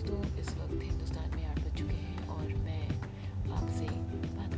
दोस्तों इस वक्त हिंदुस्तान में आठ बज चुके हैं और मैं आपसे बात